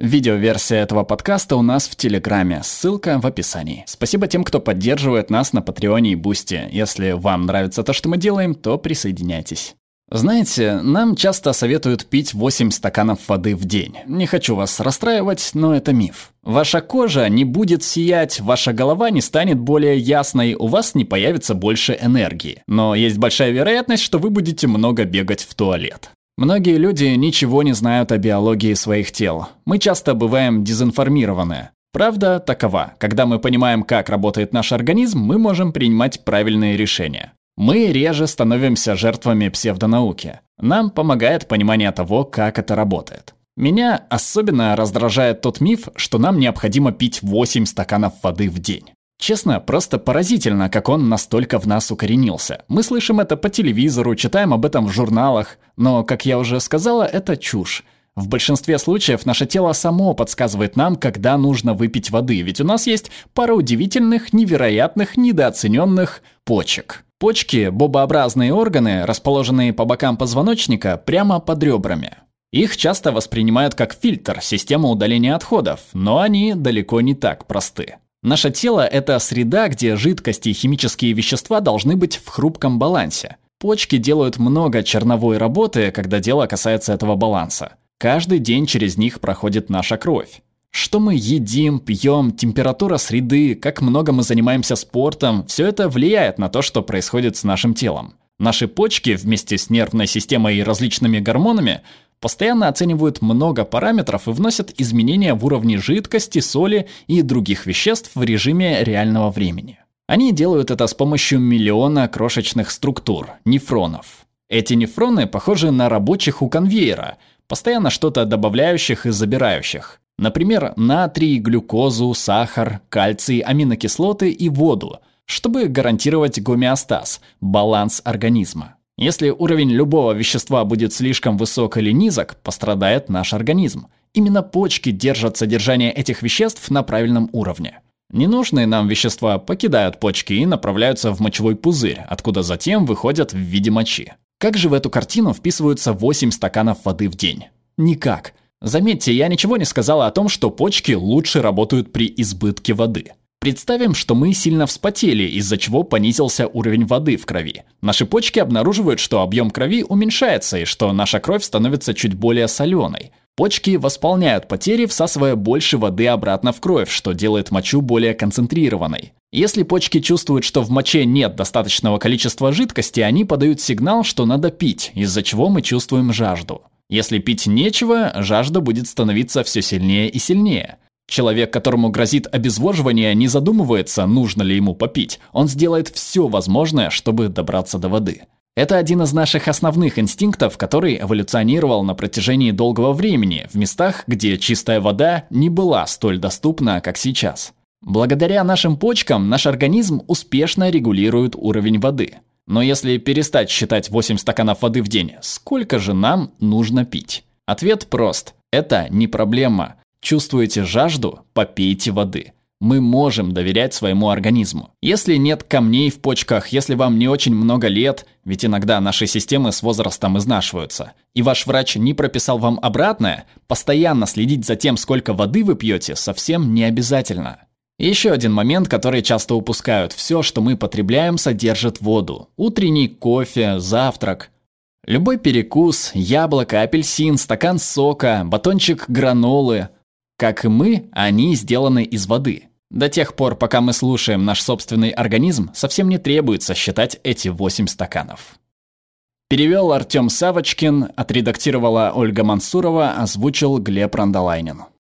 Видеоверсия этого подкаста у нас в Телеграме, ссылка в описании. Спасибо тем, кто поддерживает нас на Патреоне и Бусти. Если вам нравится то, что мы делаем, то присоединяйтесь. Знаете, нам часто советуют пить 8 стаканов воды в день. Не хочу вас расстраивать, но это миф. Ваша кожа не будет сиять, ваша голова не станет более ясной, у вас не появится больше энергии. Но есть большая вероятность, что вы будете много бегать в туалет. Многие люди ничего не знают о биологии своих тел. Мы часто бываем дезинформированы. Правда такова. Когда мы понимаем, как работает наш организм, мы можем принимать правильные решения. Мы реже становимся жертвами псевдонауки. Нам помогает понимание того, как это работает. Меня особенно раздражает тот миф, что нам необходимо пить 8 стаканов воды в день. Честно, просто поразительно, как он настолько в нас укоренился. Мы слышим это по телевизору, читаем об этом в журналах, но, как я уже сказала, это чушь. В большинстве случаев наше тело само подсказывает нам, когда нужно выпить воды, ведь у нас есть пара удивительных, невероятных, недооцененных почек. Почки – бобообразные органы, расположенные по бокам позвоночника прямо под ребрами. Их часто воспринимают как фильтр, систему удаления отходов, но они далеко не так просты. Наше тело – это среда, где жидкости и химические вещества должны быть в хрупком балансе. Почки делают много черновой работы, когда дело касается этого баланса. Каждый день через них проходит наша кровь. Что мы едим, пьем, температура среды, как много мы занимаемся спортом – все это влияет на то, что происходит с нашим телом. Наши почки вместе с нервной системой и различными гормонами постоянно оценивают много параметров и вносят изменения в уровне жидкости, соли и других веществ в режиме реального времени. Они делают это с помощью миллиона крошечных структур – нефронов. Эти нефроны похожи на рабочих у конвейера, постоянно что-то добавляющих и забирающих. Например, натрий, глюкозу, сахар, кальций, аминокислоты и воду, чтобы гарантировать гомеостаз, баланс организма. Если уровень любого вещества будет слишком высок или низок, пострадает наш организм. Именно почки держат содержание этих веществ на правильном уровне. Ненужные нам вещества покидают почки и направляются в мочевой пузырь, откуда затем выходят в виде мочи. Как же в эту картину вписываются 8 стаканов воды в день? Никак. Заметьте, я ничего не сказала о том, что почки лучше работают при избытке воды. Представим, что мы сильно вспотели, из-за чего понизился уровень воды в крови. Наши почки обнаруживают, что объем крови уменьшается и что наша кровь становится чуть более соленой. Почки восполняют потери, всасывая больше воды обратно в кровь, что делает мочу более концентрированной. Если почки чувствуют, что в моче нет достаточного количества жидкости, они подают сигнал, что надо пить, из-за чего мы чувствуем жажду. Если пить нечего, жажда будет становиться все сильнее и сильнее. Человек, которому грозит обезвоживание, не задумывается, нужно ли ему попить. Он сделает все возможное, чтобы добраться до воды. Это один из наших основных инстинктов, который эволюционировал на протяжении долгого времени в местах, где чистая вода не была столь доступна, как сейчас. Благодаря нашим почкам наш организм успешно регулирует уровень воды. Но если перестать считать 8 стаканов воды в день, сколько же нам нужно пить? Ответ прост. Это не проблема. Чувствуете жажду? Попейте воды. Мы можем доверять своему организму. Если нет камней в почках, если вам не очень много лет, ведь иногда наши системы с возрастом изнашиваются, и ваш врач не прописал вам обратное, постоянно следить за тем, сколько воды вы пьете, совсем не обязательно. Еще один момент, который часто упускают. Все, что мы потребляем, содержит воду. Утренний кофе, завтрак. Любой перекус, яблоко, апельсин, стакан сока, батончик гранолы. Как и мы, они сделаны из воды. До тех пор, пока мы слушаем наш собственный организм, совсем не требуется считать эти 8 стаканов. Перевел Артем Савочкин, отредактировала Ольга Мансурова, озвучил Глеб Рандолайнин.